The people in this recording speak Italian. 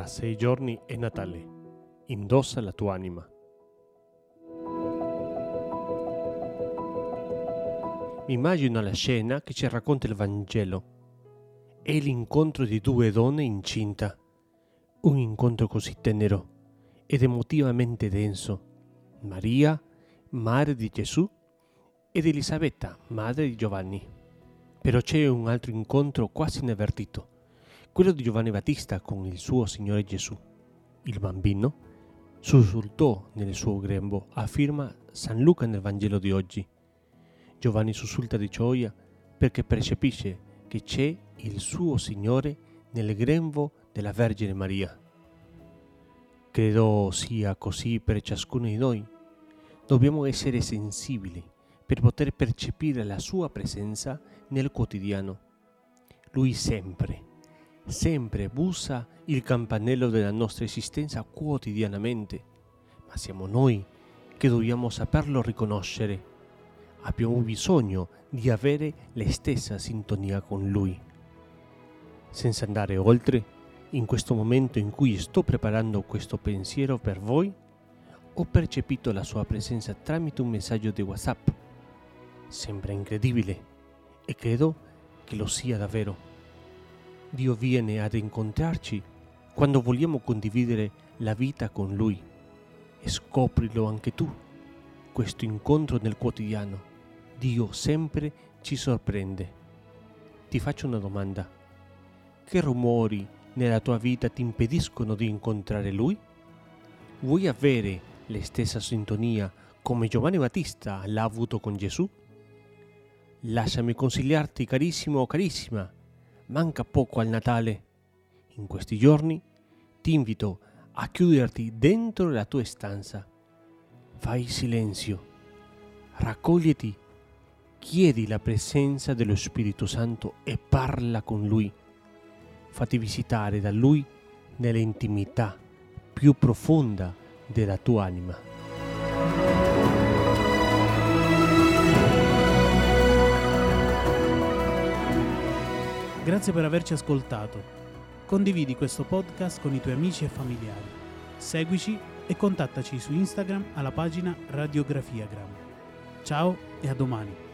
Tra sei giorni è Natale. Indossa la tua anima. Immagino la scena che ci racconta il Vangelo. È l'incontro di due donne incinta. Un incontro così tenero ed emotivamente denso. Maria, madre di Gesù, ed Elisabetta, madre di Giovanni. Però c'è un altro incontro quasi inavvertito quello di Giovanni Battista con il suo Signore Gesù. Il bambino sussultò nel suo grembo, afferma San Luca nel Vangelo di oggi. Giovanni sussulta di gioia perché percepisce che c'è il suo Signore nel grembo della Vergine Maria. Credo sia così per ciascuno di noi. Dobbiamo essere sensibili per poter percepire la sua presenza nel quotidiano. Lui sempre, sempre bussa il campanello della nostra esistenza quotidianamente, ma siamo noi che dobbiamo saperlo riconoscere. Abbiamo bisogno di avere la stessa sintonia con Lui. Senza andare oltre, in questo momento in cui sto preparando questo pensiero per voi, ho percepito la sua presenza tramite un messaggio di WhatsApp. Sembra incredibile e credo che lo sia davvero. Dio viene ad incontrarci quando vogliamo condividere la vita con Lui. E scoprilo anche tu, questo incontro nel quotidiano. Dio sempre ci sorprende. Ti faccio una domanda. Che rumori nella tua vita ti impediscono di incontrare Lui? Vuoi avere la stessa sintonia come Giovanni Battista l'ha avuto con Gesù? Lasciami consigliarti, carissimo o carissima, manca poco al Natale. In questi giorni ti invito a chiuderti dentro la tua stanza. Fai silenzio, raccogliti, chiedi la presenza dello Spirito Santo e parla con Lui. Fatti visitare da Lui nell'intimità più profonda della tua anima. Grazie per averci ascoltato. Condividi questo podcast con i tuoi amici e familiari. Seguici e contattaci su Instagram alla pagina Radiografiagram. Ciao e a domani.